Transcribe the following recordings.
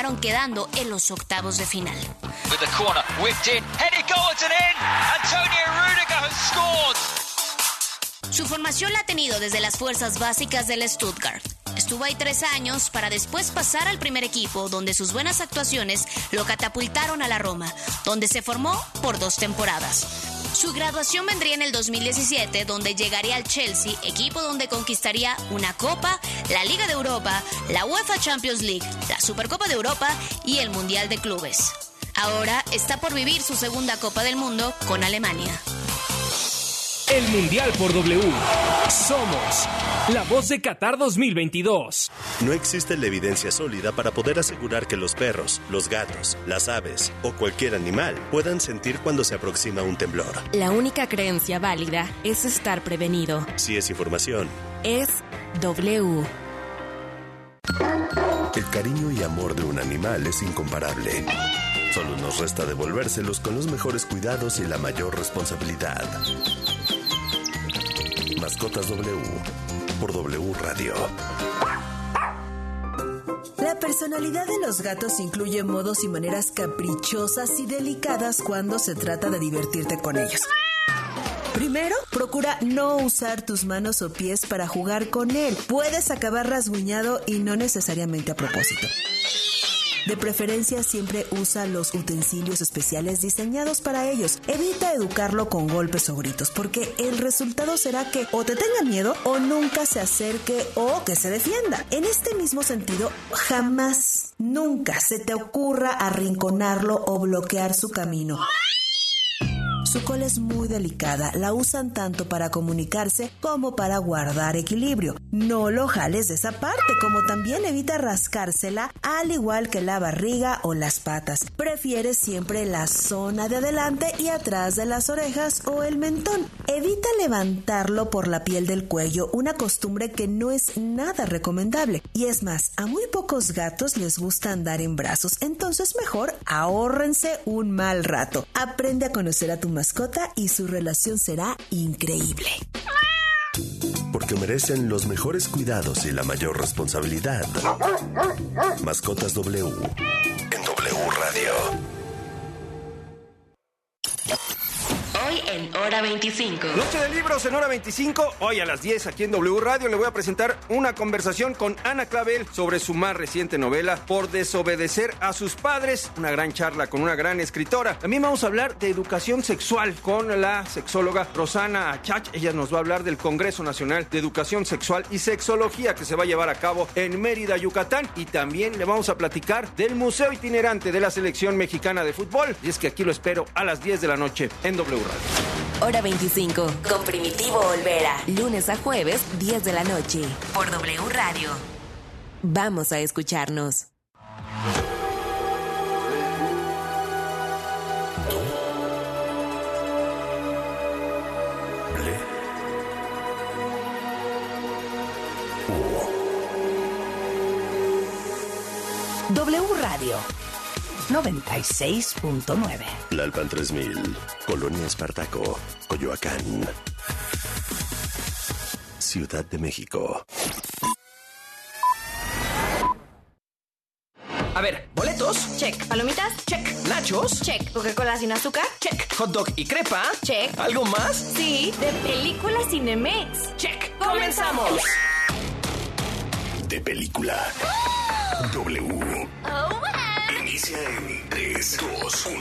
terminaron quedando en los octavos de final. Su formación la ha tenido desde las fuerzas básicas del Stuttgart. Estuvo ahí tres años para después pasar al primer equipo, donde sus buenas actuaciones lo catapultaron a la Roma, donde se formó por dos temporadas. Su graduación vendría en el 2017, donde llegaría al Chelsea, equipo donde conquistaría una Copa, la Liga de Europa, la UEFA Champions League, la Supercopa de Europa y el Mundial de Clubes. Ahora está por vivir su segunda Copa del Mundo con Alemania. El Mundial por W. Somos la voz de Qatar 2022. No existe la evidencia sólida para poder asegurar que los perros, los gatos, las aves o cualquier animal puedan sentir cuando se aproxima un temblor. La única creencia válida es estar prevenido. Si es información, es W. El cariño y amor de un animal es incomparable. Solo nos resta devolvérselos con los mejores cuidados y la mayor responsabilidad. Mascotas W por W Radio. La personalidad de los gatos incluye modos y maneras caprichosas y delicadas cuando se trata de divertirte con ellos. Primero, procura no usar tus manos o pies para jugar con él. Puedes acabar rasguñado y no necesariamente a propósito. De preferencia siempre usa los utensilios especiales diseñados para ellos. Evita educarlo con golpes o gritos porque el resultado será que o te tenga miedo o nunca se acerque o que se defienda. En este mismo sentido, jamás, nunca se te ocurra arrinconarlo o bloquear su camino. Su cola es muy delicada, la usan tanto para comunicarse como para guardar equilibrio. No lo jales de esa parte, como también evita rascársela, al igual que la barriga o las patas. Prefiere siempre la zona de adelante y atrás de las orejas o el mentón. Evita levantarlo por la piel del cuello, una costumbre que no es nada recomendable. Y es más, a muy pocos gatos les gusta andar en brazos, entonces mejor ahórrense un mal rato. Aprende a conocer a tu mascota y su relación será increíble. Porque merecen los mejores cuidados y la mayor responsabilidad. Mascotas W en W Radio. Hoy en Hora 25. Noche de libros en hora 25. Hoy a las 10 aquí en W Radio le voy a presentar una conversación con Ana Clavel sobre su más reciente novela Por desobedecer a sus padres. Una gran charla con una gran escritora. También vamos a hablar de educación sexual con la sexóloga Rosana Achach. Ella nos va a hablar del Congreso Nacional de Educación Sexual y Sexología que se va a llevar a cabo en Mérida, Yucatán. Y también le vamos a platicar del Museo Itinerante de la Selección Mexicana de Fútbol. Y es que aquí lo espero a las 10 de la noche en W Radio. Hora 25. Con Primitivo Olvera. Lunes a jueves, 10 de la noche. Por W Radio. Vamos a escucharnos. W Radio 96.9. La Alpan 3000, Colonia Espartaco, Coyoacán. Ciudad de México. A ver, boletos. Check. ¿Palomitas? Check. Nachos. Check. ¿Coca-Cola sin azúcar? Check. Hot dog y crepa. Check. ¿Algo más? Sí, de película Cinemex. Check. ¡Comenzamos! De película. W. Oh, wow. Inicia en 3, 2, 1.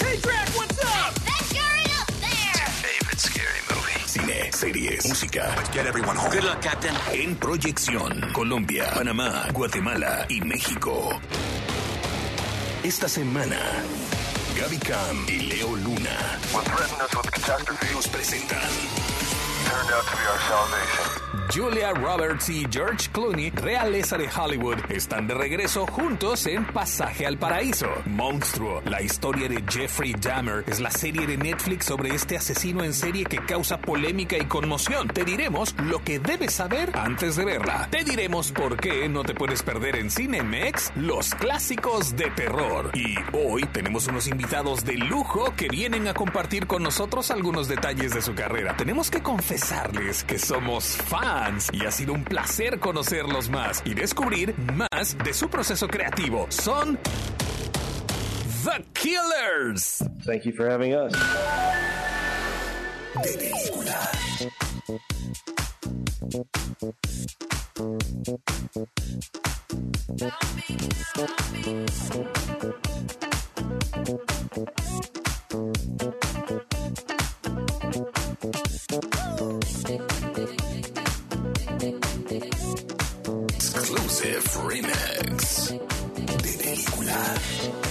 Hey, Drac, what's up? That girl up there. Favorite scary movie. Cine, series, música. Get everyone home. Good luck, Captain. En proyección, Colombia, Panamá, Guatemala y México. Esta semana, Gaby Cam y Leo Luna nos presentan turned out to be our salvation. Julia Roberts y George Clooney, realeza de Hollywood, están de regreso juntos en Pasaje al Paraíso. Monstruo, la historia de Jeffrey Dahmer, es la serie de Netflix sobre este asesino en serie que causa polémica y conmoción. Te diremos lo que debes saber antes de verla. Te diremos por qué no te puedes perder en Cinemex los clásicos de terror. Y hoy tenemos unos invitados de lujo que vienen a compartir con nosotros algunos detalles de su carrera. Tenemos que confesarles que somos fans fans y ha sido un placer conocerlos más y descubrir más de su proceso creativo. Son The Killers. Thank you for having us. De película. Exclusive Remix. De película.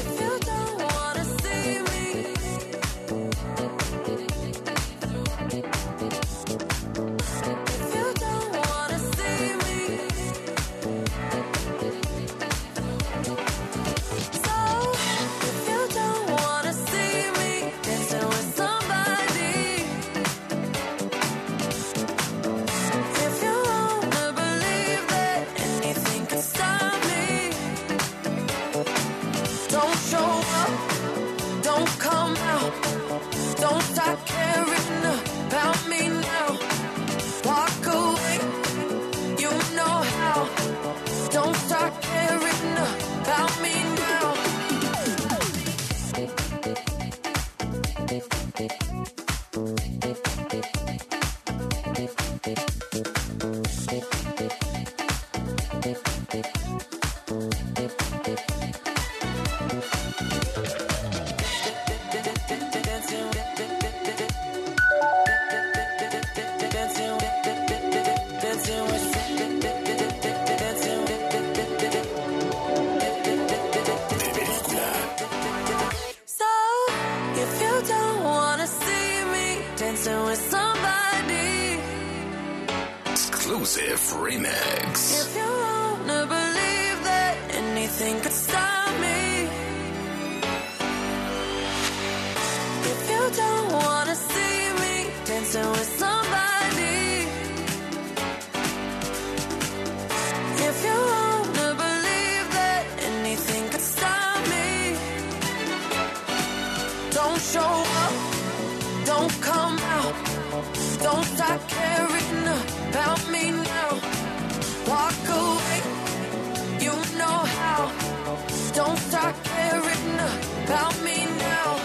About me now.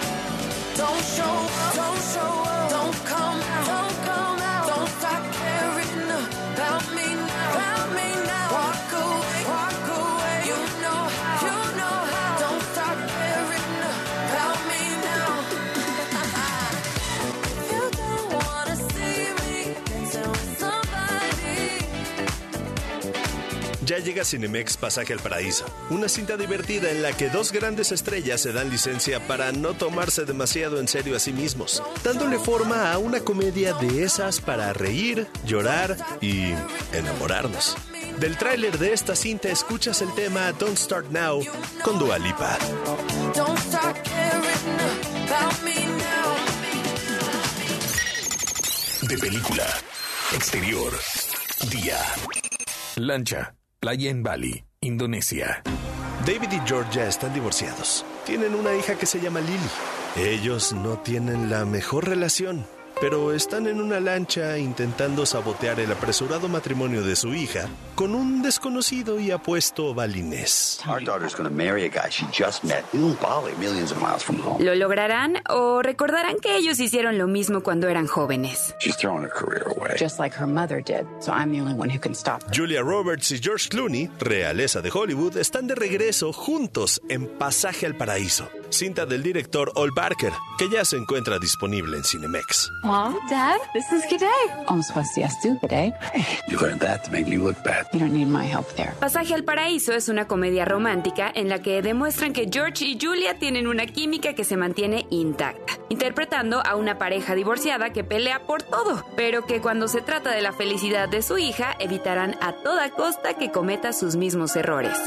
Don't show up, Ya llega Cinemex Pasaje al Paraíso, una cinta divertida en la que dos grandes estrellas se dan licencia para no tomarse demasiado en serio a sí mismos, dándole forma a una comedia de esas para reír, llorar y enamorarnos. Del tráiler de esta cinta escuchas el tema Don't Start Now con Dua Lipa. De película. Exterior. Día. Lancha. Playa en Bali, Indonesia. David y Georgia están divorciados. Tienen una hija que se llama Lily. Ellos no tienen la mejor relación, pero están en una lancha intentando sabotear el apresurado matrimonio de su hija con un desconocido y apuesto balinés. Our daughter's going to marry a guy she just met in Bali, millions of miles from home. ¿Lo lograrán o recordarán que ellos hicieron lo mismo cuando eran jóvenes? She's throwing her career away. Just like her mother did. So I'm the only one who can stop her. Julia Roberts y George Clooney, realeza de Hollywood, están de regreso juntos en Pasaje al Paraíso, cinta del director Ol Barker, que ya se encuentra disponible en Cinemex. Mom, Dad, this is G'day. I'm supposed to ask you G'day. You learned that to make me look bad. You don't need my help there. Pasaje al Paraíso es una comedia romántica en la que demuestran que George y Julia tienen una química que se mantiene intacta, interpretando a una pareja divorciada que pelea por todo, pero que cuando se trata de la felicidad de su hija evitarán a toda costa que cometa sus mismos errores.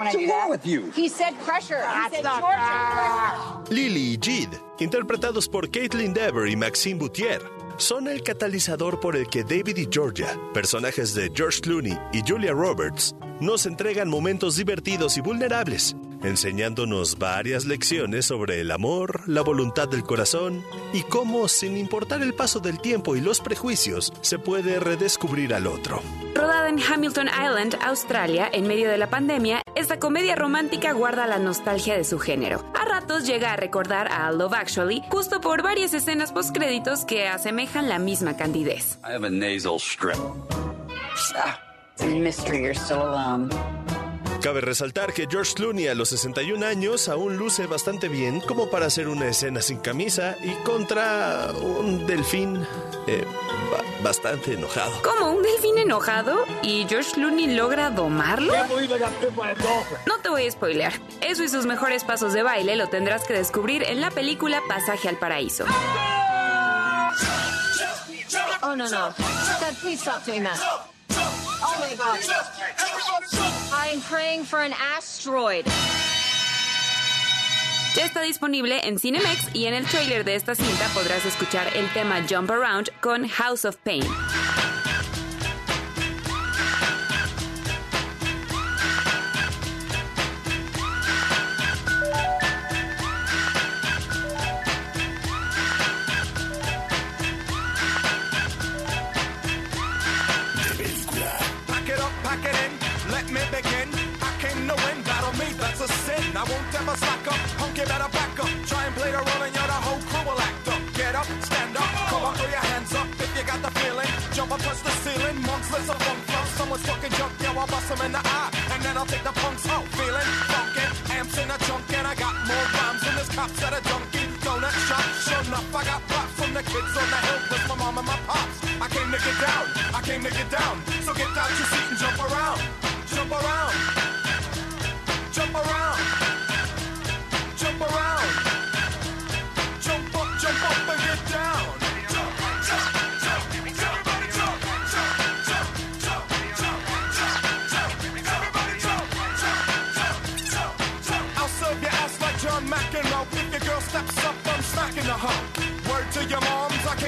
What's wrong with you? He said pressure. He said torture. Lily y Jid, interpretados por Caitlin Dever y Maxine Boutier, son el catalizador por el que David y Georgia, personajes de George Clooney y Julia Roberts, nos entregan momentos divertidos y vulnerables, enseñándonos varias lecciones sobre el amor, la voluntad del corazón y cómo, sin importar el paso del tiempo y los prejuicios, se puede redescubrir al otro. Rodada en Hamilton Island, Australia, en medio de la pandemia, esta comedia romántica guarda la nostalgia de su género. A ratos llega a recordar a Love Actually, justo por varias escenas postcréditos que asemejan la misma candidez. I have a nasal strip. It's a mystery you're still alone. Cabe resaltar que George Clooney a los 61 años aún luce bastante bien como para hacer una escena sin camisa y contra un delfín eh, ba- bastante enojado. ¿Como un delfín enojado? ¿Y George Clooney logra domarlo? No te voy a spoilear. Eso y sus mejores pasos de baile lo tendrás que descubrir en la película Pasaje al Paraíso. Oh, no, no. Dad, please stop doing that. Oh, my God. I'm praying for an asteroid. Ya está disponible en Cinemex y en el trailer de esta cinta podrás escuchar el tema Jump Around con House of Pain. I won't ever slack up, punk, you better back up. Try and play the role and you're the whole crew will act up. Get up, stand up, come on, throw your hands up if you got the feeling. Jump up, touch the ceiling, monks, let's a funk flow. Someone's fucking jump, yo, I'll bust 'em in the eye. And then I'll take the punks out, feeling funky. Amps in a trunk and I got more rhymes than this cops at a donkey donut shop. Sure enough, I got props from the kids on the hill with my mom and my pops. I came to get down, I came to get down. So get out your seat and jump around, jump around,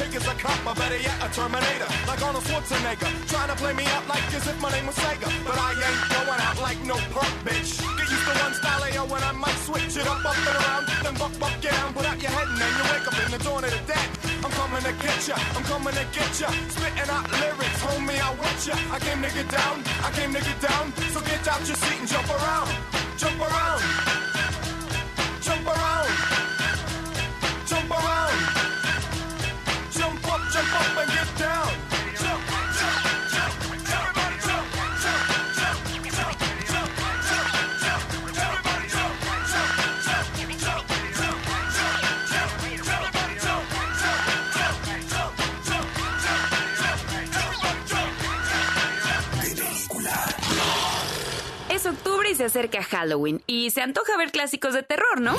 A is a cop. Or better yet, a Terminator. Like Arnold Schwarzenegger. Trying to play me out like as if my name was Sega. But I ain't going out like no punk bitch. Get used to one style yo when I might switch it up, up and around. Then buck, buck, get down, put out your head and then you wake up in the dawn of the dead. I'm coming to get ya, I'm coming to get ya. Spitting out lyrics, homie, I want ya. I came to get down, I came to get down. So get out your seat and jump around. Jump around. Y se acerca Halloween, y se antoja ver clásicos de terror, ¿no?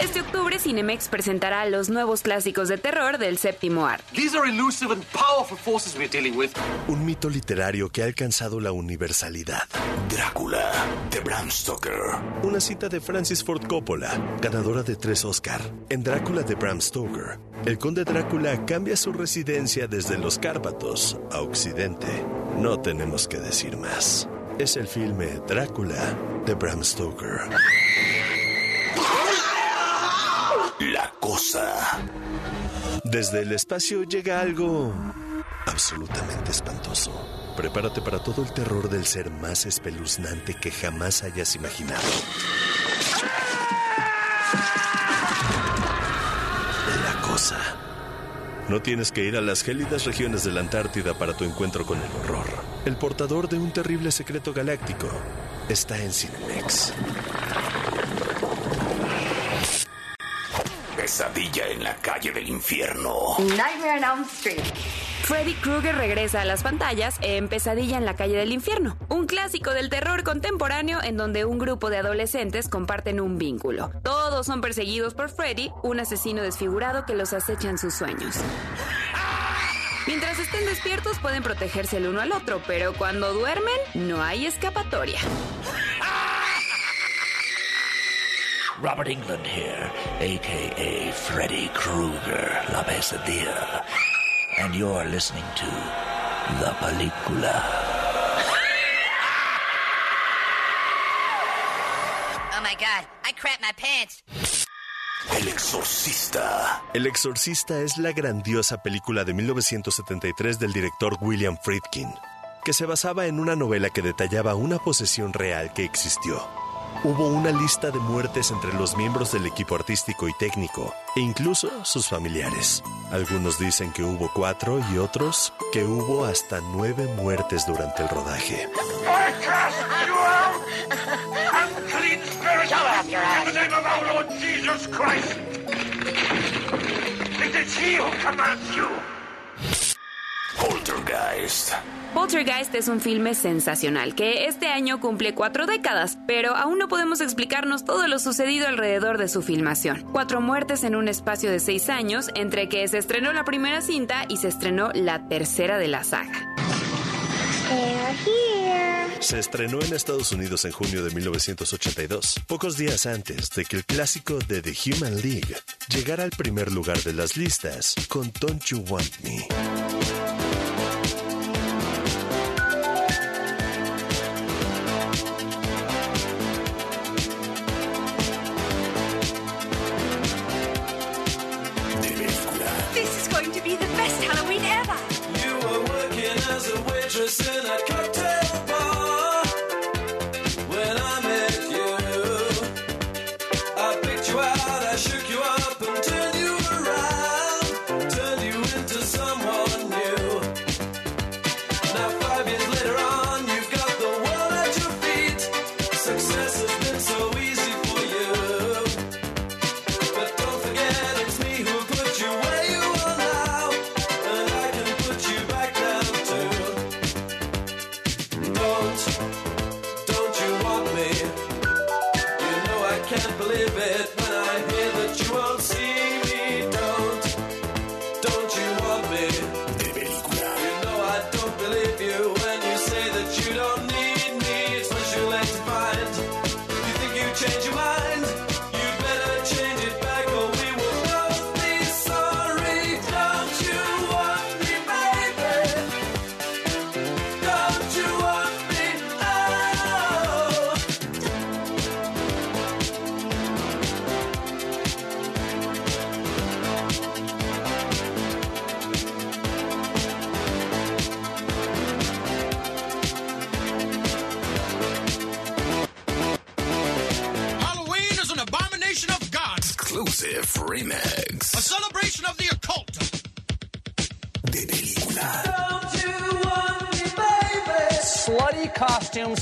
Este octubre Cinemex presentará los nuevos clásicos de terror del séptimo arte. These are elusive and powerful forces we're dealing with. Un mito literario que ha alcanzado la universalidad. Drácula, de Bram Stoker. Una cita de Francis Ford Coppola, ganadora de tres Oscar. En Drácula de Bram Stoker, el conde Drácula cambia su residencia desde los Cárpatos a Occidente. No tenemos que decir más. Es el filme Drácula de Bram Stoker. La cosa. Desde el espacio llega algo absolutamente espantoso. Prepárate para todo el terror del ser más espeluznante que jamás hayas imaginado. peligrosa. No tienes que ir a las gélidas regiones de la Antártida para tu encuentro con el horror. El portador de un terrible secreto galáctico está en Cinemex. Pesadilla en la calle del infierno. Nightmare on Elm Street. Freddy Krueger regresa a las pantallas en Pesadilla en la calle del infierno, un clásico del terror contemporáneo en donde un grupo de adolescentes comparten un vínculo. Todos son perseguidos por Freddy, un asesino desfigurado que los acecha en sus sueños. Mientras estén despiertos pueden protegerse el uno al otro, pero cuando duermen no hay escapatoria. Robert England here, aka Freddy Krueger, La Pesadilla. And you're listening to La Película. Oh my god, I crapped my pants. El Exorcista. El Exorcista es la grandiosa película de 1973 del director William Friedkin, que se basaba en una novela que detallaba una posesión real que existió. Hubo una lista de muertes entre los miembros del equipo artístico y técnico, e incluso sus familiares. Algunos dicen que hubo cuatro y otros que hubo hasta nueve muertes durante el rodaje. In the name of our Lord Jesus Christ! It is he who commands you! Poltergeist. Poltergeist es un filme sensacional que este año cumple cuatro décadas, pero aún no podemos explicarnos todo lo sucedido alrededor de su filmación. Cuatro muertes en un espacio de seis años, entre que se estrenó la primera cinta y se estrenó la tercera de la saga. Se estrenó en Estados Unidos en junio de 1982, pocos días antes de que el clásico de The Human League llegara al primer lugar de las listas con Don't You Want Me.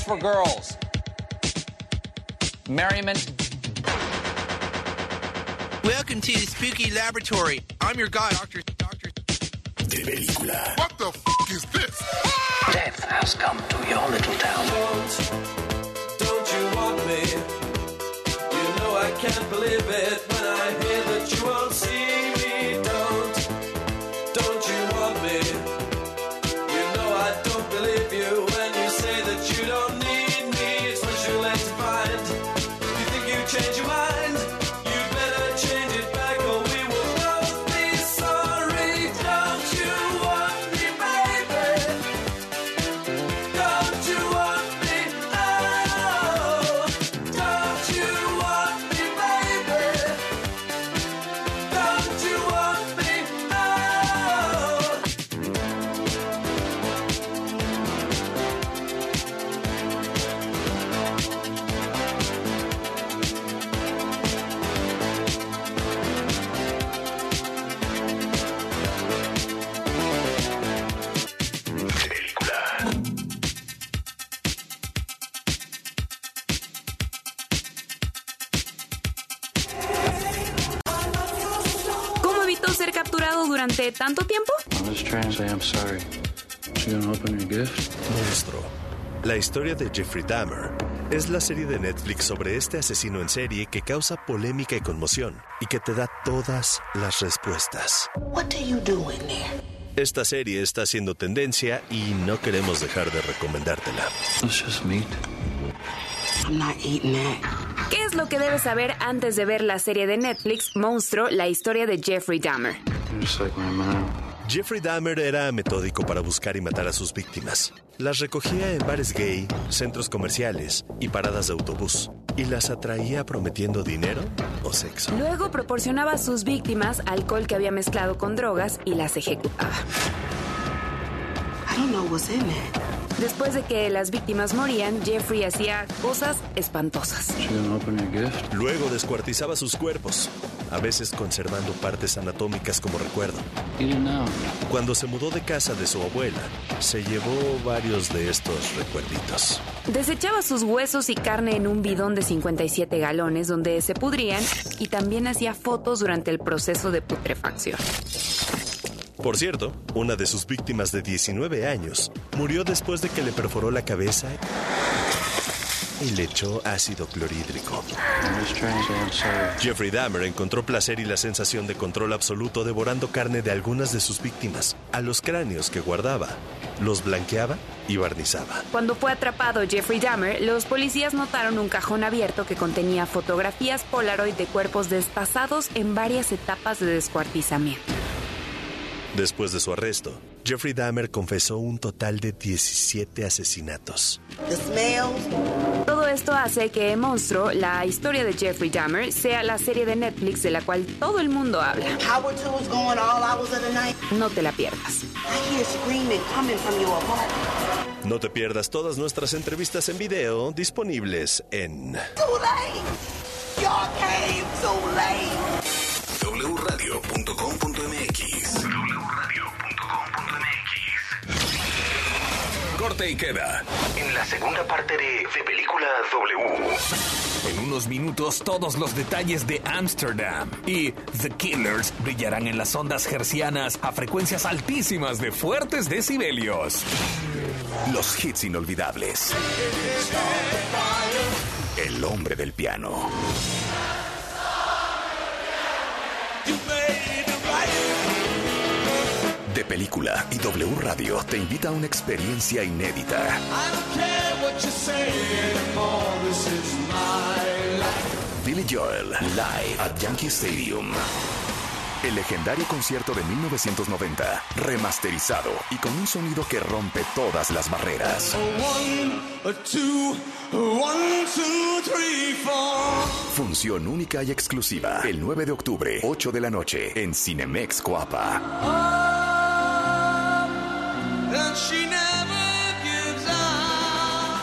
For girls. Merriment. Welcome to the spooky laboratory. I'm your guy, Doctor. Doctor. What the f is this? Death has come to your little town. Don't, don't you want me? You know I can't believe it when I hear that you won't see me. La historia de Jeffrey Dahmer es la serie de Netflix sobre este asesino en serie que causa polémica y conmoción y que te da todas las respuestas. What do you do in there? Esta serie está haciendo tendencia y no queremos dejar de recomendártela. It's just meat. I'm not eating that. ¿Qué es lo que debes saber antes de ver la serie de Netflix Monstruo, la historia de Jeffrey Dahmer? You're just like my mom. Jeffrey Dahmer era metódico para buscar y matar a sus víctimas. Las recogía en bares gay, centros comerciales y paradas de autobús. Y las atraía prometiendo dinero o sexo. Luego proporcionaba a sus víctimas alcohol que había mezclado con drogas y las ejecutaba. I don't know what's in it. Después de que las víctimas morían, Jeffrey hacía cosas espantosas. Luego descuartizaba sus cuerpos, a veces conservando partes anatómicas como recuerdo. Cuando se mudó de casa de su abuela, se llevó varios de estos recuerditos. Desechaba sus huesos y carne en un bidón de 57 galones donde se pudrían y también hacía fotos durante el proceso de putrefacción. Por cierto, una de sus víctimas de 19 años murió después de que le perforó la cabeza y le echó ácido clorhídrico. Jeffrey Dahmer encontró placer y la sensación de control absoluto devorando carne de algunas de sus víctimas. A los cráneos que guardaba, los blanqueaba y barnizaba. Cuando fue atrapado Jeffrey Dahmer, los policías notaron un cajón abierto que contenía fotografías Polaroid de cuerpos destazados en varias etapas de descuartizamiento. Después de su arresto, Jeffrey Dahmer confesó un total de 17 asesinatos. The smells. Todo esto hace que Monstruo, la historia de Jeffrey Dahmer, sea la serie de Netflix de la cual todo el mundo habla. Howard 2 is going all hours of the night. No te la pierdas. I hear screaming coming from your apartment. No te pierdas todas nuestras entrevistas en video disponibles en Too late. Y'all came too late. wradio.com.mx Corte y queda. En la segunda parte de De Película W. En unos minutos todos los detalles de Amsterdam y The Killers brillarán en las ondas hercianas a frecuencias altísimas de fuertes decibelios. Los hits inolvidables. El hombre del piano. De película y W Radio te invita a una experiencia inédita. Billy Joel live at Yankee Stadium. El legendario concierto de 1990, remasterizado y con un sonido que rompe todas las barreras. Función única y exclusiva el 9 de octubre, 8 de la noche, en Cinemex Coapa.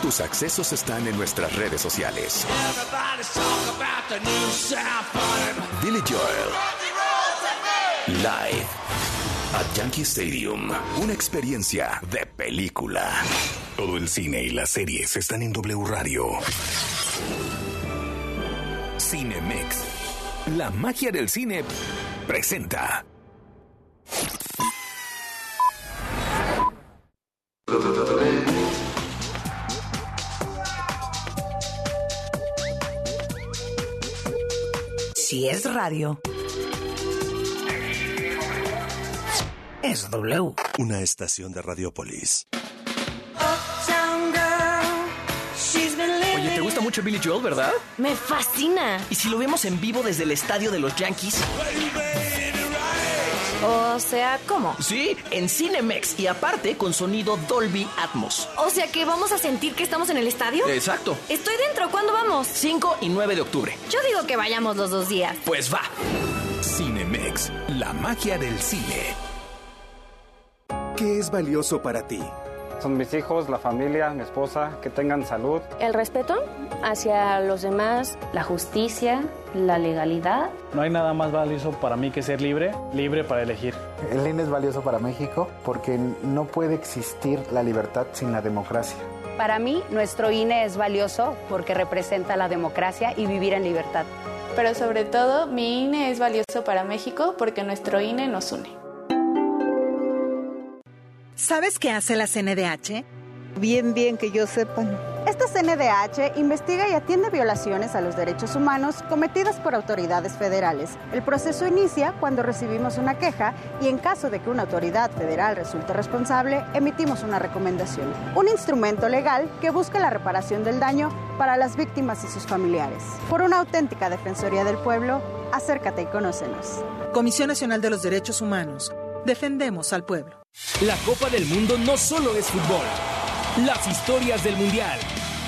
Tus accesos están en nuestras redes sociales. Billy Joel. Live. At Yankee Stadium. Una experiencia de película. Todo el cine y las series están en W Radio. Cinemex. La magia del cine presenta. Si es radio. Es W. una estación de Radiopolis. Oye, ¿te gusta mucho Billy Joel, verdad? Me fascina. ¿Y si lo vemos en vivo desde el estadio de los Yankees? O sea, ¿cómo? Sí, en Cinemex y aparte con sonido Dolby Atmos. O sea que vamos a sentir que estamos en el estadio. Exacto. Estoy dentro, ¿cuándo vamos? 5 y 9 de octubre. Yo digo que vayamos los dos días. Pues va. Cinemex. La magia del cine. ¿Qué es valioso para ti? Son mis hijos, la familia, mi esposa, que tengan salud. El respeto hacia los demás, la justicia, la legalidad. No hay nada más valioso para mí que ser libre, libre para elegir. El INE es valioso para México porque no puede existir la libertad sin la democracia. Para mí, nuestro INE es valioso porque representa la democracia y vivir en libertad. Pero sobre todo, mi INE es valioso para México porque nuestro INE nos une. ¿Sabes qué hace la CNDH? Bien, bien que yo sepa. Esta CNDH investiga y atiende violaciones a los derechos humanos cometidas por autoridades federales. El proceso inicia cuando recibimos una queja y en caso de que una autoridad federal resulte responsable, emitimos una recomendación. Un instrumento legal que busca la reparación del daño para las víctimas y sus familiares. Por una auténtica Defensoría del Pueblo, acércate y conócenos. Comisión Nacional de los Derechos Humanos. Defendemos al pueblo. La Copa del Mundo no solo es fútbol. Las historias del Mundial.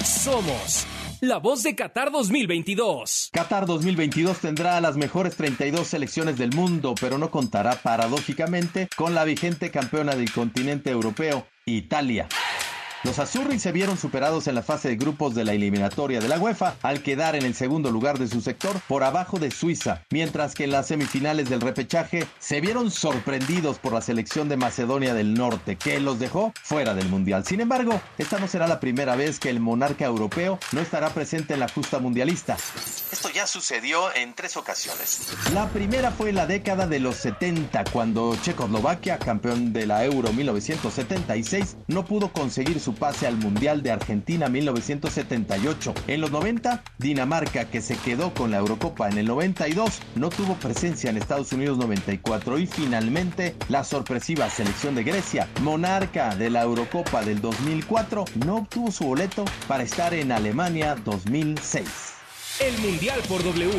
Somos la voz de Qatar 2022. Qatar 2022 tendrá las mejores 32 selecciones del mundo, pero no contará paradójicamente con la vigente campeona del continente europeo, Italia. Los Azurri se vieron superados en la fase de grupos de la eliminatoria de la UEFA al quedar en el segundo lugar de su sector por abajo de Suiza, mientras que en las semifinales del repechaje se vieron sorprendidos por la selección de Macedonia del Norte, que los dejó fuera del Mundial. Sin embargo, esta no será la primera vez que el monarca europeo no estará presente en la justa mundialista. Esto ya sucedió en tres ocasiones. La primera fue en la década de los 70, cuando Checoslovaquia, campeón de la Euro 1976, no pudo conseguir su pase al Mundial de Argentina 1978. En los 90, Dinamarca, que se quedó con la Eurocopa en el 92, no tuvo presencia en Estados Unidos 94 y finalmente la sorpresiva selección de Grecia, monarca de la Eurocopa del 2004, no obtuvo su boleto para estar en Alemania 2006. El Mundial por W.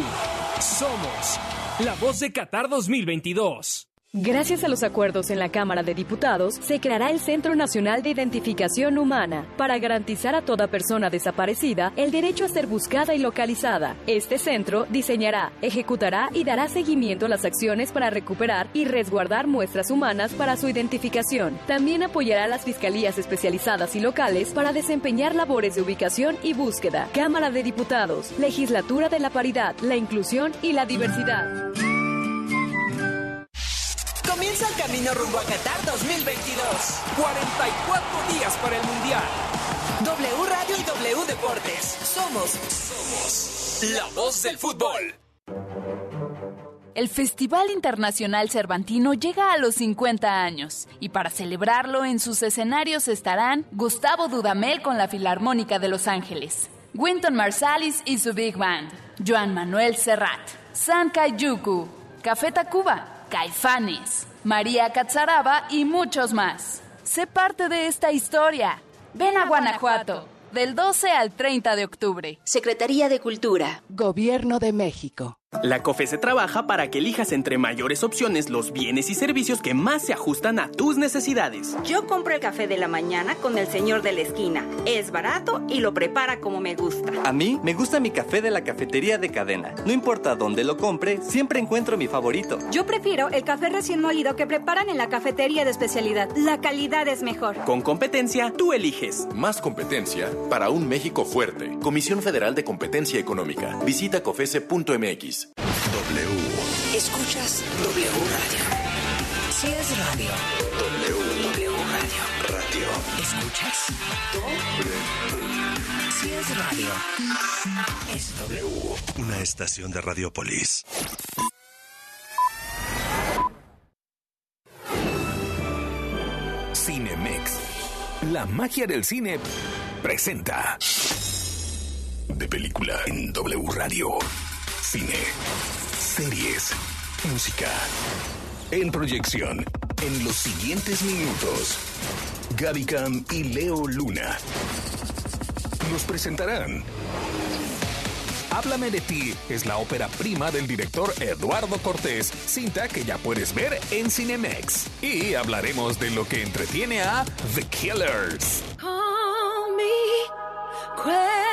Somos la voz de Qatar 2022. Gracias a los acuerdos en la Cámara de Diputados, se creará el Centro Nacional de Identificación Humana para garantizar a toda persona desaparecida el derecho a ser buscada y localizada. Este centro diseñará, ejecutará y dará seguimiento a las acciones para recuperar y resguardar muestras humanas para su identificación. También apoyará a las fiscalías especializadas y locales para desempeñar labores de ubicación y búsqueda. Cámara de Diputados, Legislatura de la Paridad, la Inclusión y la Diversidad. Comienza el camino rumbo a Qatar 2022. 44 días para el Mundial. W Radio y W Deportes. Somos, somos la voz del fútbol. El Festival Internacional Cervantino llega a los 50 años y para celebrarlo en sus escenarios estarán Gustavo Dudamel con la Filarmónica de Los Ángeles, Winton Marsalis y su Big Band, Joan Manuel Serrat, San Kayuku, Café Tacuba, Caifanes, María Catzaraba y muchos más. Sé parte de esta historia. Ven a Guanajuato, del 12 al 30 de octubre. Secretaría de Cultura. Gobierno de México. La COFESE trabaja para que elijas entre mayores opciones los bienes y servicios que más se ajustan a tus necesidades. Yo compro el café de la mañana con el señor de la esquina. Es barato y lo prepara como me gusta. A mí me gusta mi café de la cafetería de cadena. No importa dónde lo compre, siempre encuentro mi favorito. Yo prefiero el café recién molido que preparan en la cafetería de especialidad. La calidad es mejor. Con competencia, tú eliges. Más competencia para un México fuerte. Comisión Federal de Competencia Económica. Visita cofese.mx. W. Escuchas W Radio. Si es radio. W. W Radio. Radio. Escuchas. W. Si es radio. Es W. Una estación de Radiopolis. Cinemex. La magia del cine presenta. De película en W Radio. Cine, series, música. En proyección, en los siguientes minutos, Gaby Cam y Leo Luna nos presentarán. Háblame de ti es la ópera prima del director Eduardo Cortés, cinta que ya puedes ver en Cinemex. Y hablaremos de lo que entretiene a The Killers. Crazy.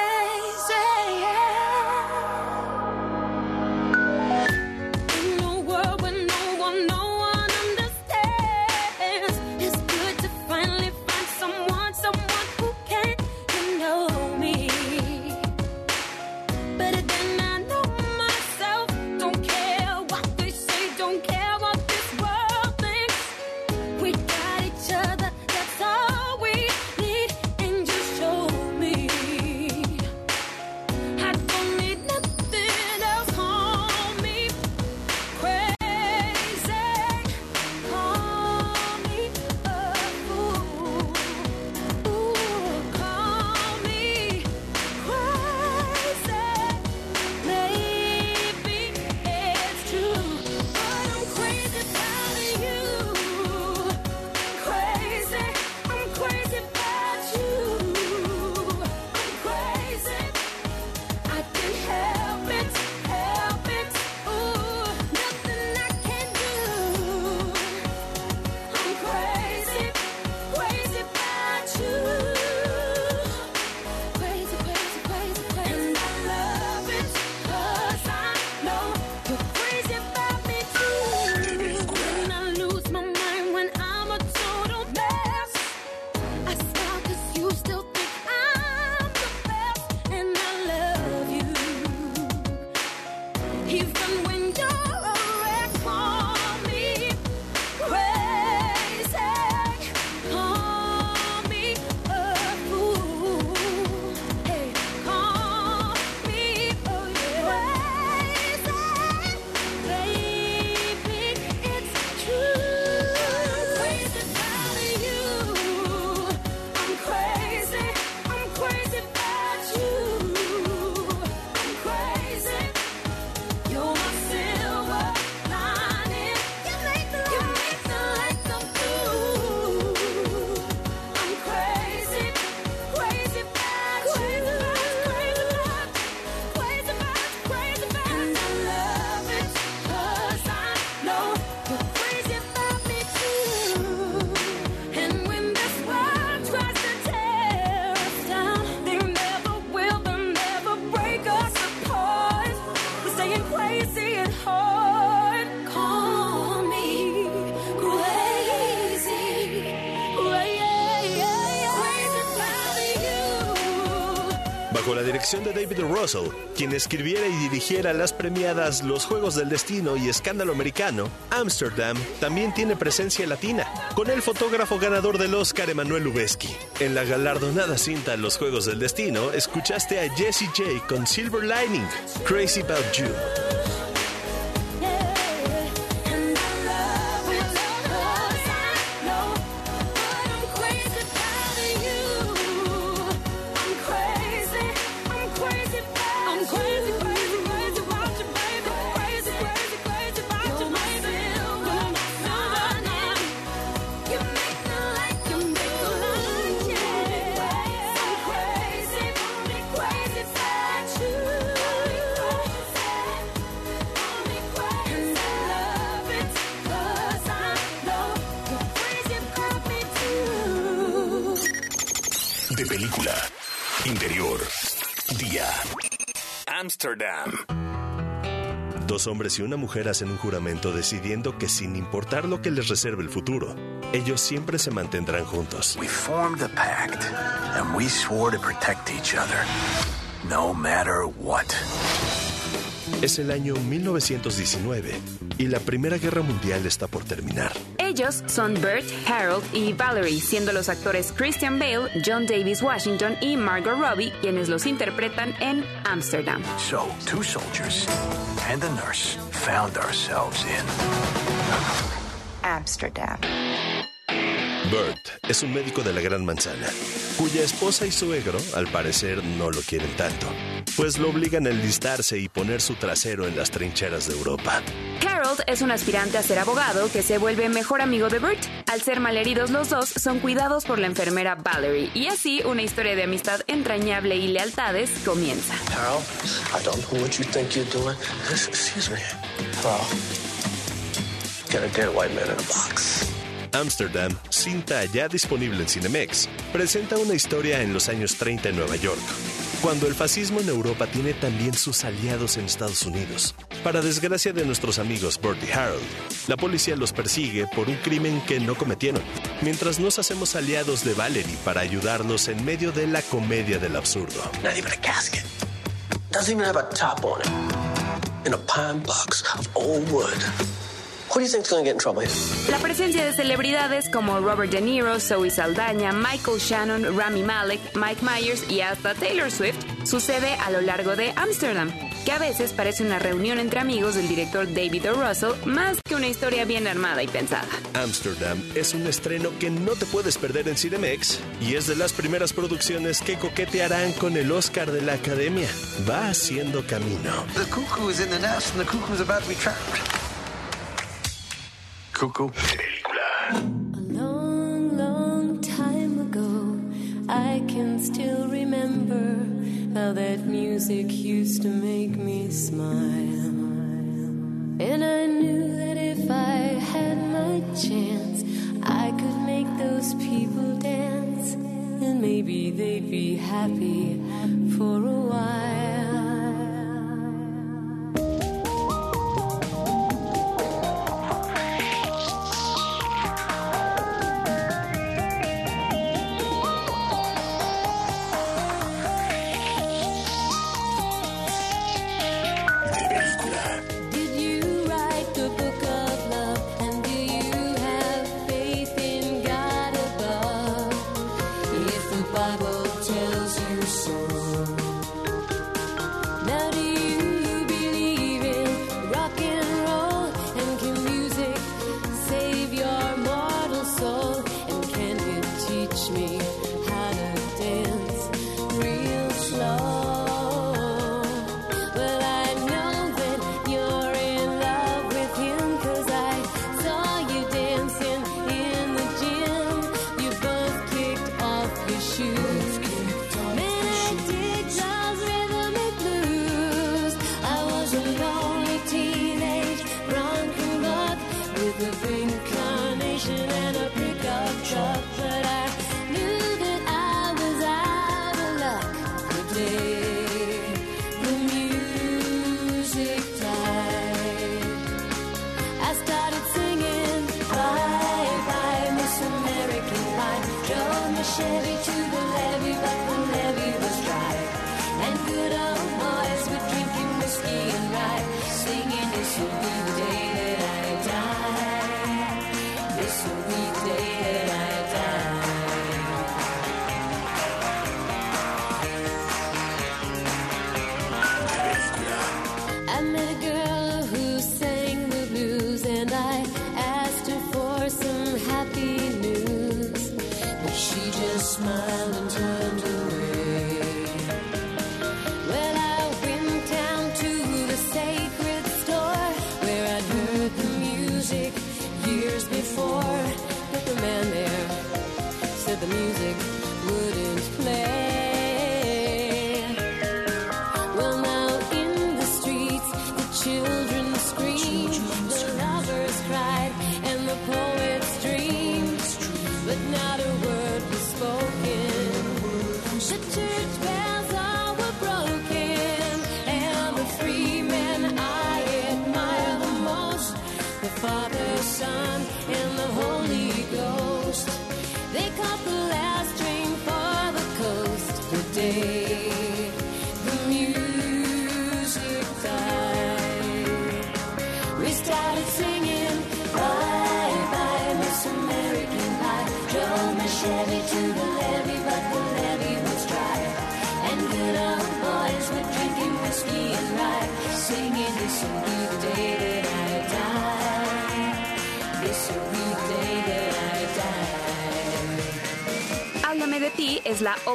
De David Russell, quien escribiera y dirigiera las premiadas Los Juegos del Destino y Escándalo Americano, Amsterdam también tiene presencia latina, con el fotógrafo ganador del Oscar Emanuel Lubezki. En la galardonada cinta Los Juegos del Destino, escuchaste a Jesse J con Silver Lining, Crazy About You. Dos hombres y una mujer hacen un juramento decidiendo que sin importar lo que les reserve el futuro, ellos siempre se mantendrán juntos. We formed a pact, and we swore to protect each other, no matter what. Es el año 1919 y la Primera Guerra Mundial está por terminar. Ellos son Bert, Harold y Valerie, siendo los actores Christian Bale, John Davis Washington y Margot Robbie quienes los interpretan en Amsterdam. So, two soldiers and a nurse found ourselves in Amsterdam. Bert es un médico de la Gran Manzana, cuya esposa y suegro, al parecer, no lo quieren tanto, pues lo obligan a enlistarse y poner su trasero en las trincheras de Europa. Harold es un aspirante a ser abogado que se vuelve mejor amigo de Bert. Al ser malheridos los dos, son cuidados por la enfermera Valerie y así una historia de amistad entrañable y lealtades comienza. Harold, I don't know what you think you're doing. Excuse me. Hello. Get a dead white man in a box. Amsterdam, cinta ya disponible en Cinemex, presenta una historia en los años 30 en Nueva York, cuando el fascismo en Europa tiene también sus aliados en Estados Unidos. Para desgracia de nuestros amigos Bert y Harold, la policía los persigue por un crimen que no cometieron, mientras nos hacemos aliados de Valerie para ayudarlos en medio de la comedia del absurdo. Not even a casket. Doesn't even have a top on it. In a pine box of old. Who do you think's gonna get in trouble here? La presencia de celebridades como Robert De Niro, Zoe Saldaña, Michael Shannon, Rami Malek, Mike Myers y hasta Taylor Swift sucede a lo largo de Amsterdam, que a veces parece una reunión entre amigos del director David O. Russell más que una historia bien armada y pensada. Amsterdam es un estreno que no te puedes perder en Cinemex y es de las primeras producciones que coquetearán con el Oscar de la Academia. Va haciendo camino. The cuckoo is in the nest and the cuckoo's about to be trapped. Cuckoo. long, long time ago, I can still remember how that music used to make me smile. And I knew that if I had my chance, I could make those people dance, and maybe they'd be happy for a while.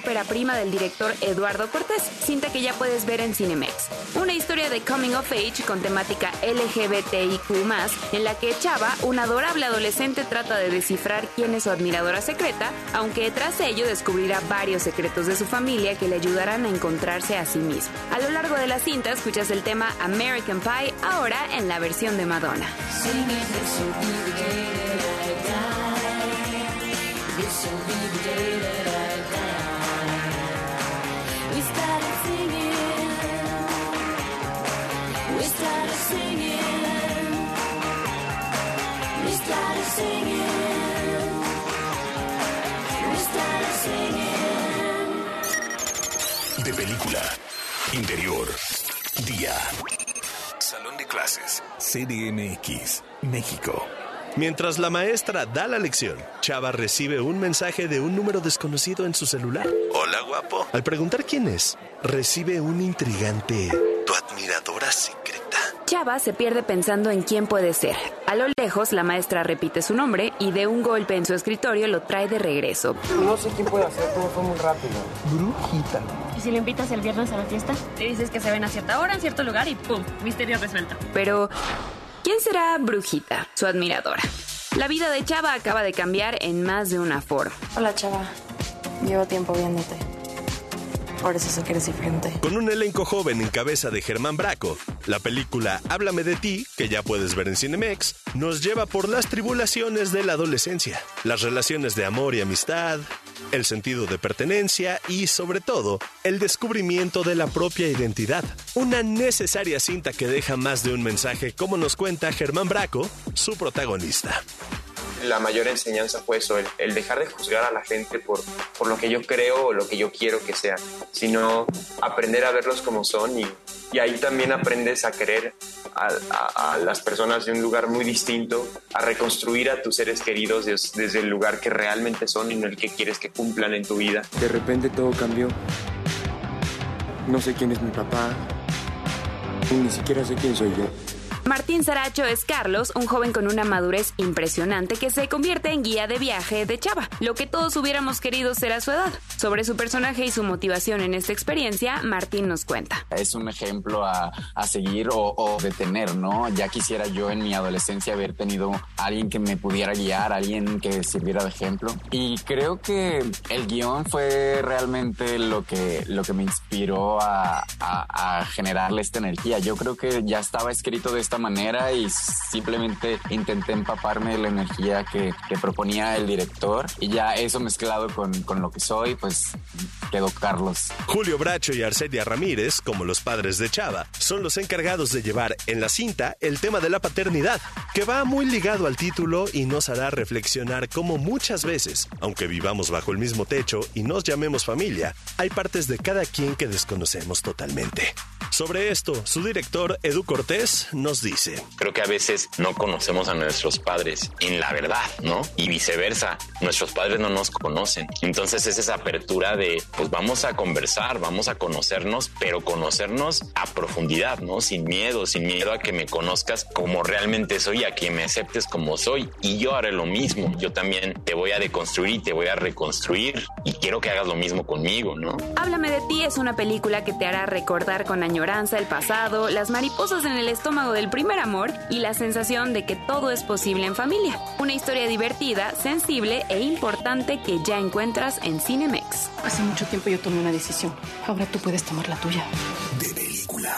Ópera prima del director Eduardo Cortés, cinta que ya puedes ver en Cinemex. Una historia de coming of age con temática LGBTIQ, en la que Chava, una adorable adolescente, trata de descifrar quién es su admiradora secreta, aunque tras ello descubrirá varios secretos de su familia que le ayudarán a encontrarse a sí mismo. A lo largo de la cinta escuchas el tema American Pie, ahora en la versión de Madonna. De película. Interior. Día. Salón de clases. CDMX, México. Mientras la maestra da la lección, Chava recibe un mensaje de un número desconocido en su celular. Hola, guapo. Al preguntar quién es, recibe un intrigante. Tu admiradora secreta. Chava se pierde pensando en quién puede ser. A lo lejos, la maestra repite su nombre y de un golpe en su escritorio lo trae de regreso. No sé quién puede hacer, todo fue muy rápido. Brujita. ¿Y si lo invitas el viernes a la fiesta? Le dices que se ven a cierta hora, en cierto lugar y ¡pum! Misterio resuelto. Pero, ¿quién será Brujita, su admiradora? La vida de Chava acaba de cambiar en más de una forma. Hola, chava. Llevo tiempo viéndote. Por eso sé que eres diferente. Con un elenco joven en cabeza de Germán Braco, la película Háblame de ti, que ya puedes ver en Cinemex, nos lleva por las tribulaciones de la adolescencia, las relaciones de amor y amistad, el sentido de pertenencia y, sobre todo, el descubrimiento de la propia identidad. Una necesaria cinta que deja más de un mensaje, como nos cuenta Germán Braco, su protagonista. La mayor enseñanza fue eso, el, dejar de juzgar a la gente por, por lo que yo creo o lo que yo quiero que sean, sino aprender a verlos como son y, y ahí también aprendes a querer a, las personas de un lugar muy distinto, a reconstruir a tus seres queridos des- desde el lugar que realmente son y no el que quieres que cumplan en tu vida. De repente todo cambió. No sé quién es mi papá. Ni siquiera sé quién soy yo. Martín Saracho es Carlos, un joven con una madurez impresionante que se convierte en guía de viaje de Chava, lo que todos hubiéramos querido ser a su edad. Sobre su personaje y su motivación en esta experiencia, Martín nos cuenta. Es un ejemplo a, seguir o, o de tener, ¿no? Ya quisiera yo en mi adolescencia haber tenido alguien que me pudiera guiar, alguien que sirviera de ejemplo. Y creo que el guion fue realmente lo que, lo que me inspiró a, a- a generarle esta energía. Yo creo que ya estaba escrito de esta manera y simplemente intenté empaparme de la energía que, que proponía el director y ya eso mezclado con, con lo que soy, pues quedó Carlos. Julio Bracho y Arcelia Ramírez, como los padres de Chava, son los encargados de llevar en la cinta el tema de la paternidad, que va muy ligado al título y nos hará reflexionar cómo muchas veces, aunque vivamos bajo el mismo techo y nos llamemos familia, hay partes de cada quien que desconocemos totalmente. Sobre esto, su director, Edu Cortés, nos dice. Creo que a veces no conocemos a nuestros padres en la verdad, ¿no? Y viceversa, nuestros padres no nos conocen. Entonces es esa apertura de, pues vamos a conversar, vamos a conocernos, pero conocernos a profundidad, ¿no? Sin miedo, sin miedo a que me conozcas como realmente soy, a que me aceptes como soy. Y yo haré lo mismo. Yo también te voy a deconstruir y te voy a reconstruir. Y quiero que hagas lo mismo conmigo, ¿no? Háblame de ti es una película que te hará recordar con añoranza añoranza el pasado, las mariposas en el estómago del primer amor y la sensación de que todo es posible en familia. Una historia divertida, sensible e importante que ya encuentras en Cinemex. Hace mucho tiempo yo tomé una decisión. Ahora tú puedes tomar la tuya. De película.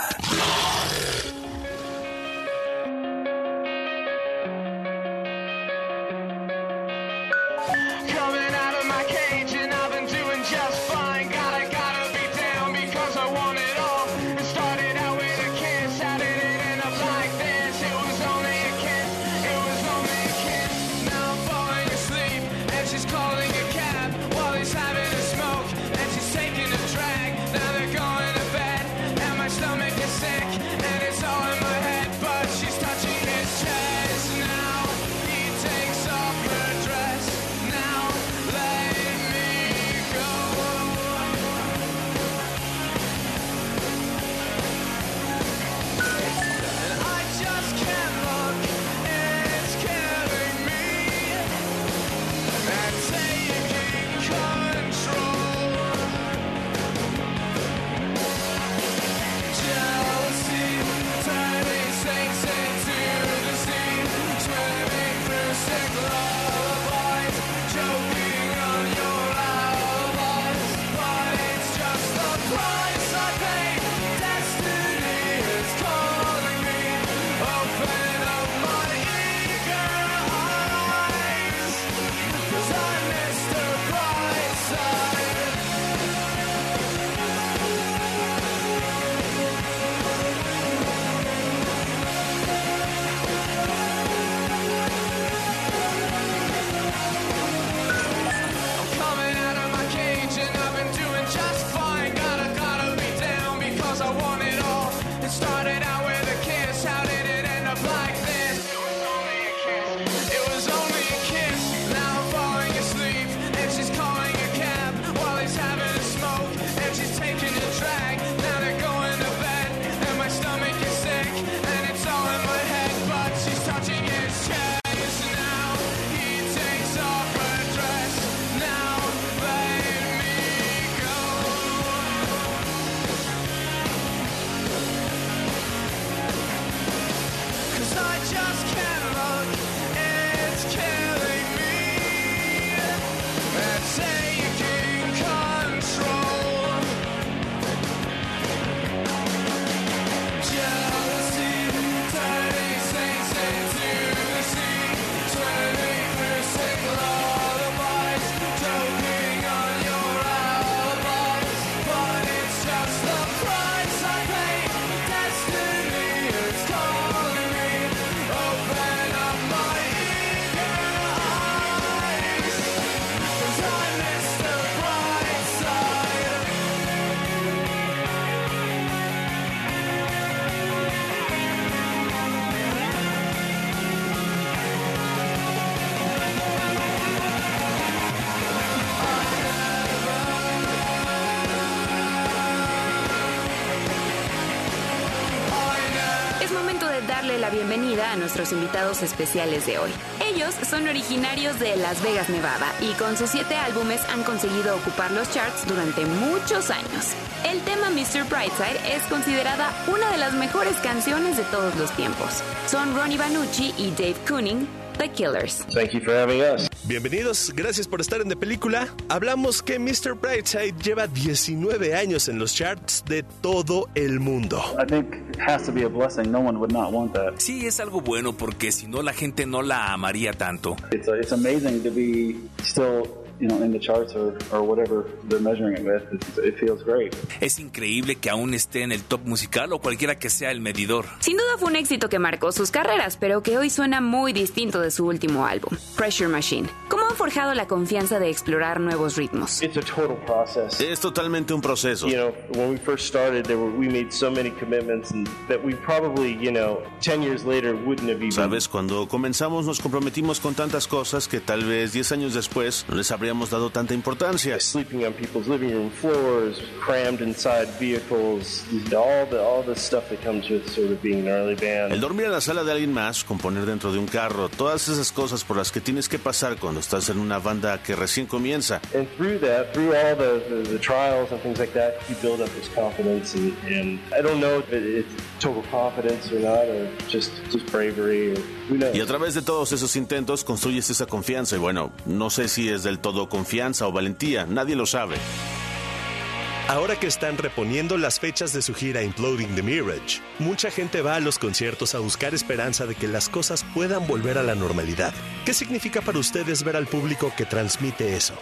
A nuestros invitados especiales de hoy. Ellos son originarios de Las Vegas, Nevada, y con sus siete álbumes han conseguido ocupar los charts durante muchos años. El tema Mr. Brightside es considerada una de las mejores canciones de todos los tiempos. Son Ronnie Banucci y Dave Kooning, The Killers. Thank you for having us. Bienvenidos, gracias por estar en De Película. Hablamos que Mr. Brightside lleva 19 años en los charts de todo el mundo. I think it has to be a blessing. No one would not want that. Sí, es algo bueno porque si no la gente no la amaría tanto. It's, it's amazing to be still, you know, in the charts or, or whatever they're measuring it with. It's, it feels great. Es increíble que aún esté en el top musical o cualquiera que sea el medidor. Sin duda fue un éxito que marcó sus carreras, pero que hoy suena muy distinto de su último álbum, Pressure Machine. ¿Cómo han forjado la confianza de explorar nuevos ritmos? It's a total process. Es totalmente un proceso. You know, when we first started, there were, we made so many commitments and that we probably, you know, 10 years later wouldn't have even. Sabes, cuando comenzamos nos comprometimos con tantas cosas que tal vez 10 años después no les habríamos dado tanta importancia. Sleeping on people's living room floors, crammed inside vehicles, all the all the stuff that comes with sort of being an early band. El dormir en la sala de alguien más, componer dentro de un carro, todas esas cosas por las que tienes que pasar cuando estás en una banda que recién comienza. And through that, through all the, the, the trials and things like that, you build up this confidence. And, and I don't know if it, it's total confidence or not, or just, just bravery, or who knows. Y a través de todos esos intentos construyes esa confianza y bueno, no sé si es del todo confianza o valentía, nadie lo sabe. Ahora que están reponiendo las fechas de su gira Imploding the Mirage, mucha gente va a los conciertos a buscar esperanza de que las cosas puedan volver a la normalidad. ¿Qué significa para ustedes ver al público que transmite eso?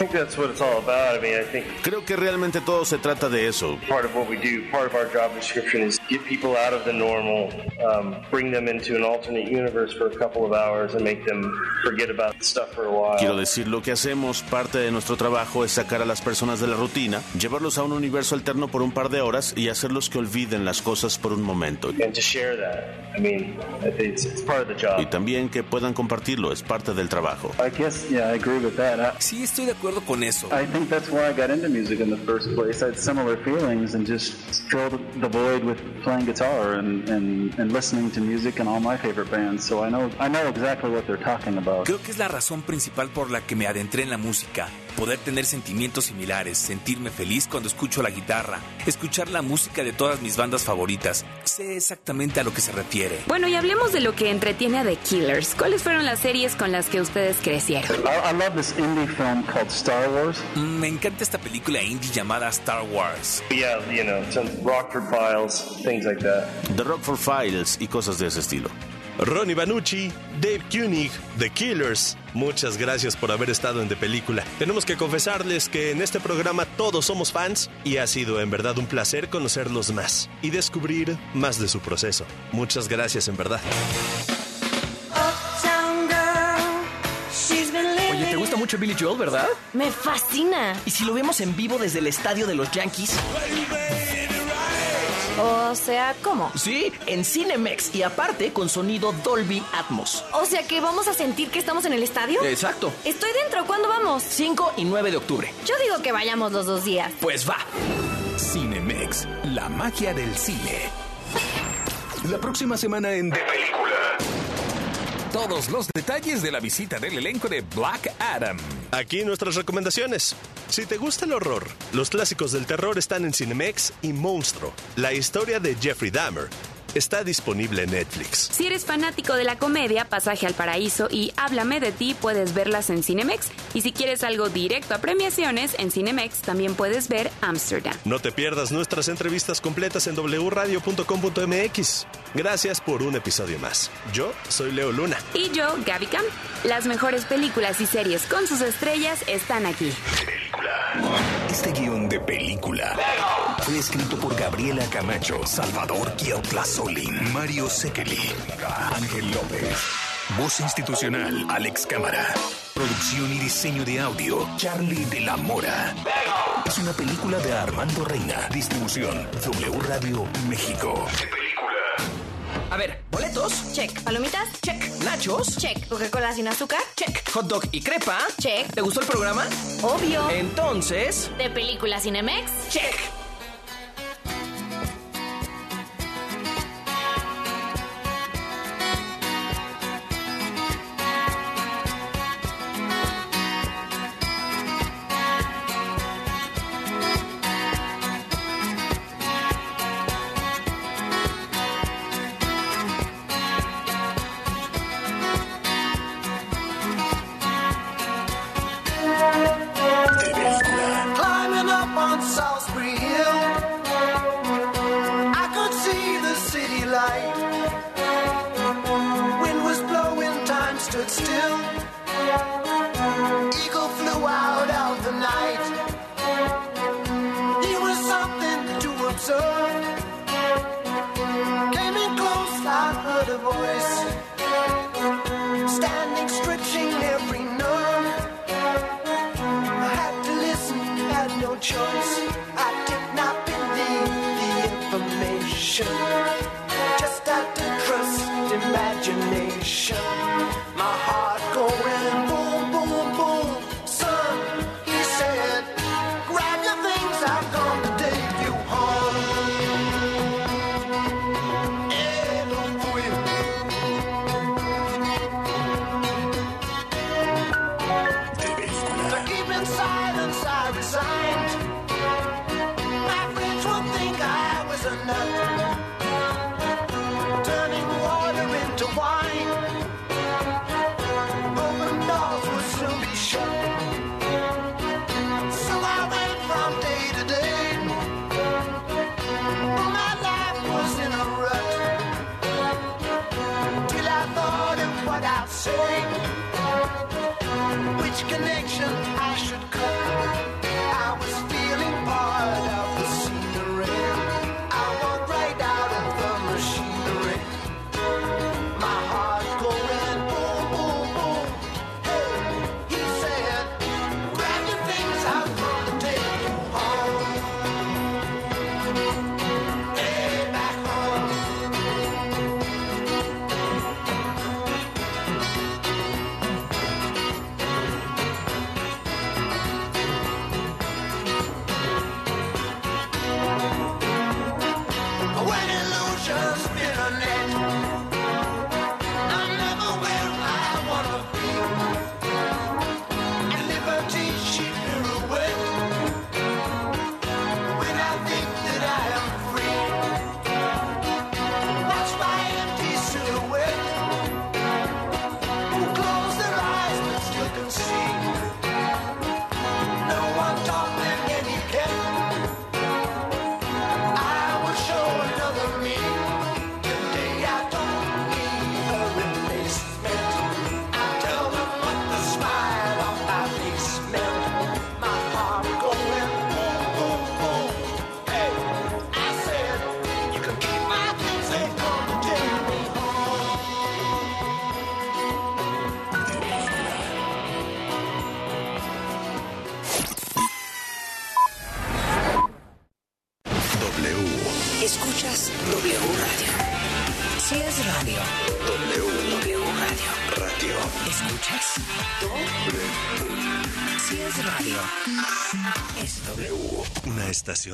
I think that's what it's all about. I mean, I think Creo que realmente todo se trata de eso. part of what we do, part of our job description is get people out of the normal, um, bring them into an alternate universe for a couple of hours and make them forget about stuff for a while. Quiero decir, lo que hacemos, parte de nuestro trabajo es sacar a las personas de la rutina, llevarlos a un universo alterno por un par de horas y hacerlos que olviden las cosas por un momento. And to share that. I mean, I think it's, it's part of the Y job. también que puedan compartirlo, es parte del trabajo. I guess, yeah, I agree with that. I, Sí, estoy de acuerdo con eso. I think that's why I got into music in the first place. I had similar feelings and just filled the void with playing guitar and, and, and listening to music and all my favorite bands. So I know I know exactly what they're talking about. Creo que es la razón principal por la que me adentré en la música. Poder tener sentimientos similares, sentirme feliz cuando escucho la guitarra, escuchar la música de todas mis bandas favoritas. Sé exactamente a lo que se refiere. Bueno, y hablemos de lo que entretiene a The Killers. ¿Cuáles fueron las series con las que ustedes crecieron? I, I love this indie film called Star Wars. Mm, Me encanta esta película indie llamada Star Wars. Yeah, you know, some Rockford Files, things like that. The Rockford Files y cosas de ese estilo. Ronnie Banucci, Dave Koenig, The Killers. Muchas gracias por haber estado en De Película. Tenemos que confesarles que en este programa todos somos fans y ha sido en verdad un placer conocerlos más y descubrir más de su proceso. Muchas gracias en verdad. Oye, ¿te gusta mucho Billy Joel, verdad? Me fascina. ¿Y si lo vemos en vivo desde el estadio de los Yankees? O sea, ¿cómo? Sí, en Cinemex y aparte con sonido Dolby Atmos. O sea que vamos a sentir que estamos en el estadio. Exacto. Estoy dentro, ¿cuándo vamos? 5 y 9 de octubre. Yo digo que vayamos los dos días. Pues va. Cinemex, la magia del cine. La próxima semana en De Película. Todos los detalles de la visita del elenco de Black Adam. Aquí nuestras recomendaciones. Si te gusta el horror, los clásicos del terror están en Cinemex y Monstruo, la historia de Jeffrey Dahmer. Está disponible en Netflix. Si eres fanático de la comedia, Pasaje al Paraíso y Háblame de ti, puedes verlas en Cinemex. Y si quieres algo directo a premiaciones, en Cinemex también puedes ver Amsterdam. No te pierdas nuestras entrevistas completas en wradio.com.mx. Gracias por un episodio más. Yo soy Leo Luna. Y yo, Gaby Cam. Las mejores películas y series con sus estrellas están aquí. Este guion de película fue escrito por Gabriela Camacho, Salvador Solín, Mario Sekeli, Ángel López. Voz institucional, Alex Cámara. Producción y diseño de audio, Charlie de la Mora. Es una película de Armando Reina. Distribución, W Radio México. A ver, boletos. Check. ¿Palomitas? Check. Nachos. Check. ¿Coca-Cola sin azúcar? Check. Hot dog y crepa. Check. ¿Te gustó el programa? Obvio. Entonces. ¿De película Cinemex? Check.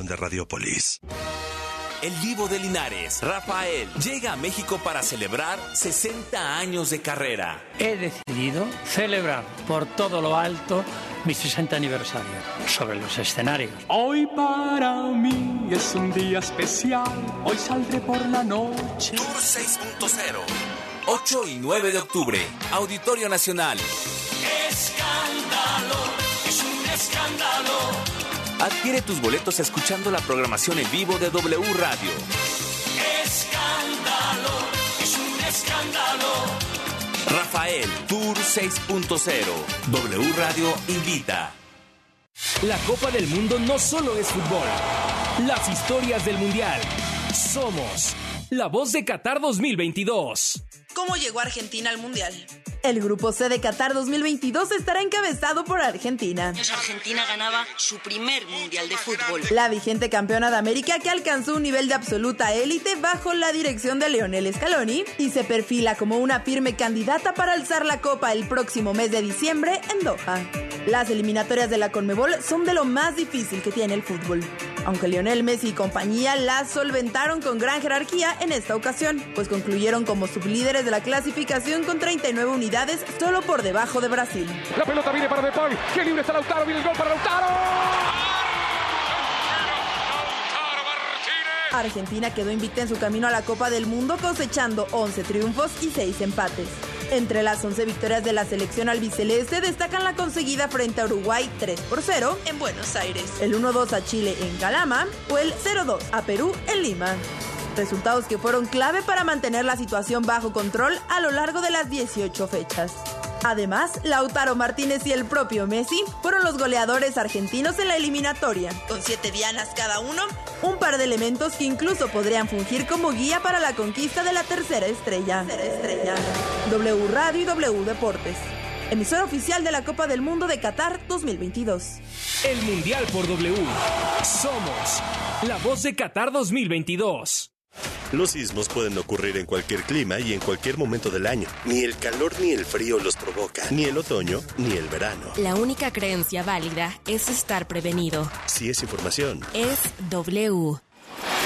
Estación de Radiopolis. El Divo de Linares, Rafael, llega a México para celebrar 60 años de carrera. He decidido celebrar por todo lo alto mi 60 aniversario sobre los escenarios. Hoy para mí es un día especial. Hoy saldré por la noche. Tour 6.0. 8 y 9 de octubre, Auditorio Nacional. Adquiere tus boletos escuchando la programación en vivo de W Radio. Escándalo. Es un escándalo. Rafael, Tour 6.0. W Radio invita. La Copa del Mundo no solo es fútbol. Las historias del Mundial. Somos la voz de Qatar 2022. ¿Cómo llegó Argentina al Mundial? El grupo C de Qatar 2022 estará encabezado por Argentina. Argentina ganaba su primer Mundial de Fútbol. La vigente campeona de América que alcanzó un nivel de absoluta élite bajo la dirección de Leonel Scaloni y se perfila como una firme candidata para alzar la copa el próximo mes de diciembre en Doha. Las eliminatorias de la Conmebol son de lo más difícil que tiene el fútbol. Aunque Lionel Messi y compañía las solventaron con gran jerarquía en esta ocasión, pues concluyeron como sublíderes de la clasificación con 39 unidades solo por debajo de Brasil. La pelota viene para De Paul. Qué libre está Lautaro. Viene el gol para Lautaro. Argentina quedó invicta en su camino a la Copa del Mundo cosechando 11 triunfos y 6 empates. Entre las 11 victorias de la selección albiceleste destacan la conseguida frente a Uruguay 3 por 0 en Buenos Aires, el 1-2 a Chile en Calama o el 0-2 a Perú en Lima. Resultados que fueron clave para mantener la situación bajo control a lo largo de las 18 fechas. Además, Lautaro Martínez y el propio Messi fueron los goleadores argentinos en la eliminatoria. Con siete dianas cada uno, un par de elementos que incluso podrían fungir como guía para la conquista de la tercera estrella. estrella. W Radio y W Deportes. Emisora oficial de la Copa del Mundo de Qatar 2022. El Mundial por W. Somos la voz de Qatar 2022. Los sismos pueden ocurrir en cualquier clima y en cualquier momento del año. Ni el calor ni el frío los provoca, ni el otoño ni el verano. La única creencia válida es estar prevenido. Si es información, Es W.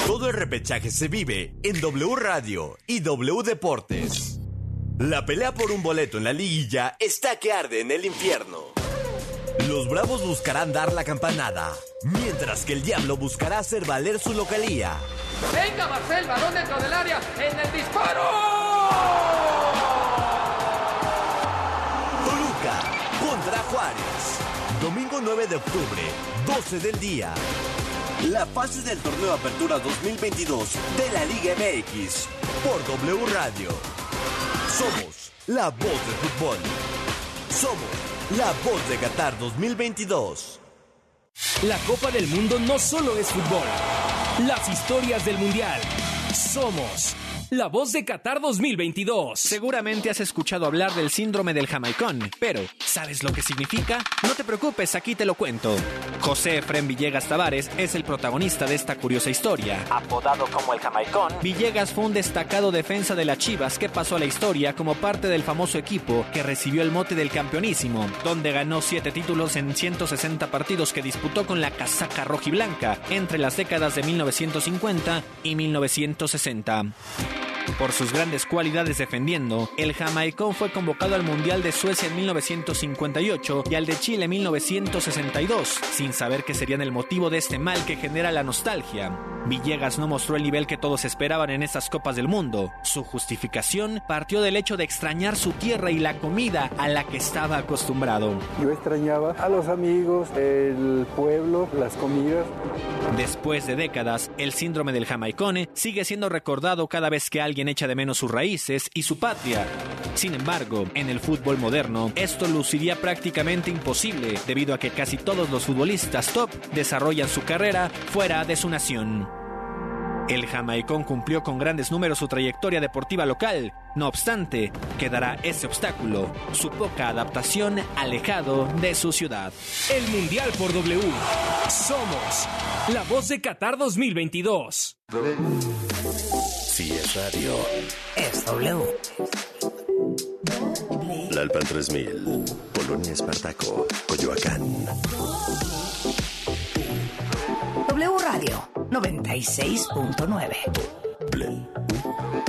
Todo el repechaje se vive en W Radio y W Deportes. La pelea por un boleto en la liguilla está que arde en el infierno. Los Bravos buscarán dar la campanada, mientras que el Diablo buscará hacer valer su localía. Venga, Marcel, balón dentro del área. En el disparo. Toluca contra Juárez. Domingo 9 de octubre, 12 del día. La fase del torneo Apertura 2022 de la Liga MX por W Radio. Somos la voz del fútbol. Somos la voz de Qatar 2022. La Copa del Mundo no solo es fútbol. Las historias del Mundial. Somos la voz de Qatar 2022. Seguramente has escuchado hablar del síndrome del jamaicón, pero ¿sabes lo que significa? No te preocupes, aquí te lo cuento. José Efren Villegas Tavares es el protagonista de esta curiosa historia. Apodado como el jamaicón, Villegas fue un destacado defensa de las Chivas que pasó a la historia como parte del famoso equipo que recibió el mote del campeonísimo, donde ganó siete títulos en 160 partidos que disputó con la casaca rojiblanca entre las décadas de 1950 y 1960. Por sus grandes cualidades defendiendo, el jamaicón fue convocado al Mundial de Suecia en 1958 y al de Chile en 1962, sin saber que serían el motivo de este mal que genera la nostalgia. Villegas no mostró el nivel que todos esperaban en estas Copas del Mundo. Su justificación partió del hecho de extrañar su tierra y la comida a la que estaba acostumbrado. Yo extrañaba a los amigos, el pueblo, las comidas. Después de décadas, el síndrome del jamaicone sigue siendo recordado cada vez que alguien echa de menos sus raíces y su patria. Sin embargo, en el fútbol moderno, esto luciría prácticamente imposible debido a que casi todos los futbolistas top desarrollan su carrera fuera de su nación. El jamaicón cumplió con grandes números su trayectoria deportiva local. No obstante, quedará ese obstáculo, su poca adaptación alejado de su ciudad. El Mundial por W. Somos la voz de Qatar 2022. Si es radio, Es W. La Alpan 3000, Polonia Espartaco, Coyoacán. W Radio 96.9.